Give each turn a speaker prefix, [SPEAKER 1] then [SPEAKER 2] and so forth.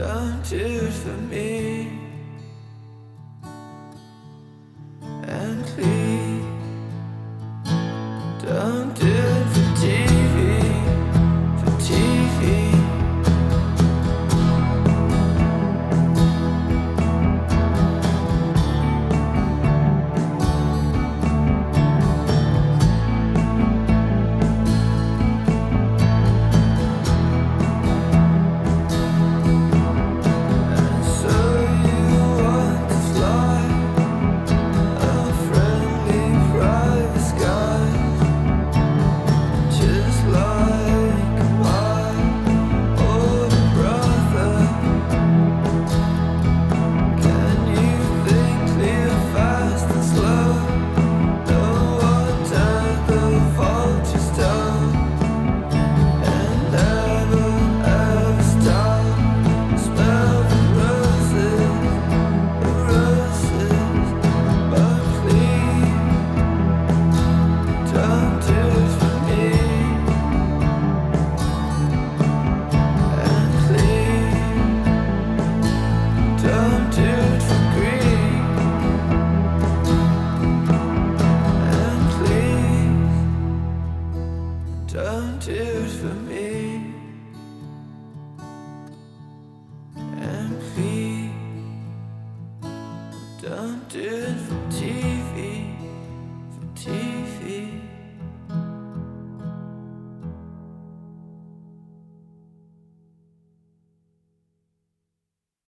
[SPEAKER 1] Some tears for me. Done did for TV, for TV.